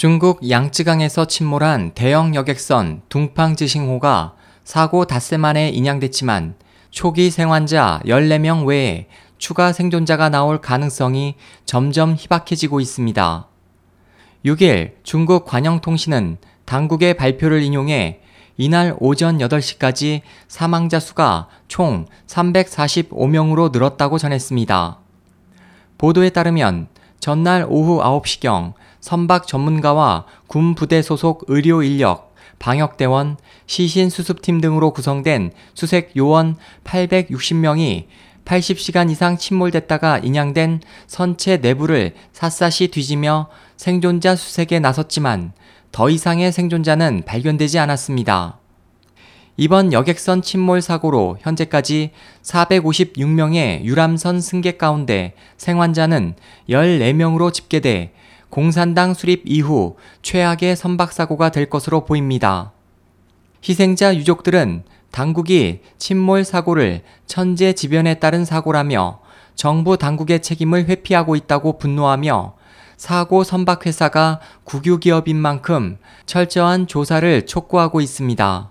중국 양쯔강에서 침몰한 대형 여객선 둥팡지싱호가 사고 닷새 만에 인양됐지만 초기 생환자 14명 외에 추가 생존자가 나올 가능성이 점점 희박해지고 있습니다. 6일 중국 관영통신은 당국의 발표를 인용해 이날 오전 8시까지 사망자 수가 총 345명으로 늘었다고 전했습니다. 보도에 따르면 전날 오후 9시경 선박 전문가와 군 부대 소속 의료 인력, 방역대원, 시신 수습팀 등으로 구성된 수색 요원 860명이 80시간 이상 침몰됐다가 인양된 선체 내부를 샅샅이 뒤지며 생존자 수색에 나섰지만 더 이상의 생존자는 발견되지 않았습니다. 이번 여객선 침몰 사고로 현재까지 456명의 유람선 승객 가운데 생환자는 14명으로 집계돼 공산당 수립 이후 최악의 선박 사고가 될 것으로 보입니다. 희생자 유족들은 당국이 침몰 사고를 천재 지변에 따른 사고라며 정부 당국의 책임을 회피하고 있다고 분노하며 사고 선박회사가 국유기업인 만큼 철저한 조사를 촉구하고 있습니다.